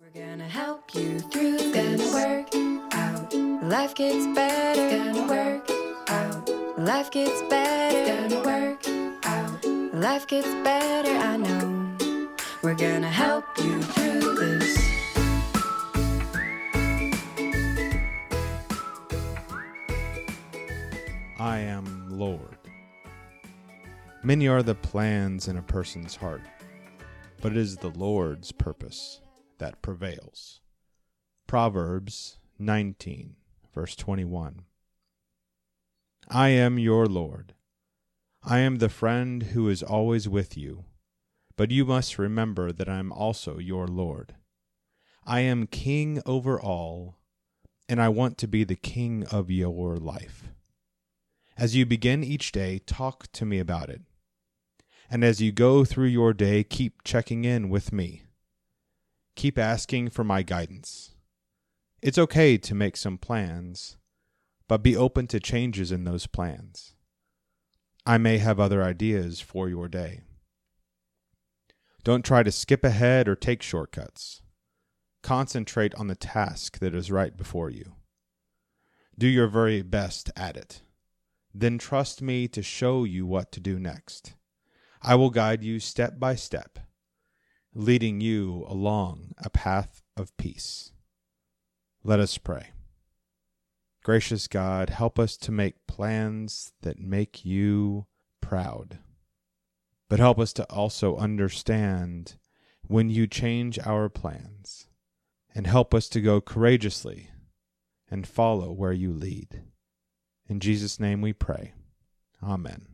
We're gonna help you through this. Gonna Work out. Life gets better. Gonna work out. Life gets better. Gonna work out. Life gets better. I know. We're gonna help you through this. I am Lord. Many are the plans in a person's heart, but it is the Lord's purpose that prevails. Proverbs 19, verse 21. I am your Lord. I am the friend who is always with you, but you must remember that I am also your Lord. I am king over all, and I want to be the king of your life. As you begin each day, talk to me about it. And as you go through your day, keep checking in with me. Keep asking for my guidance. It's okay to make some plans, but be open to changes in those plans. I may have other ideas for your day. Don't try to skip ahead or take shortcuts. Concentrate on the task that is right before you. Do your very best at it. Then trust me to show you what to do next. I will guide you step by step, leading you along a path of peace. Let us pray. Gracious God, help us to make plans that make you proud. But help us to also understand when you change our plans, and help us to go courageously and follow where you lead. In Jesus' name we pray. Amen.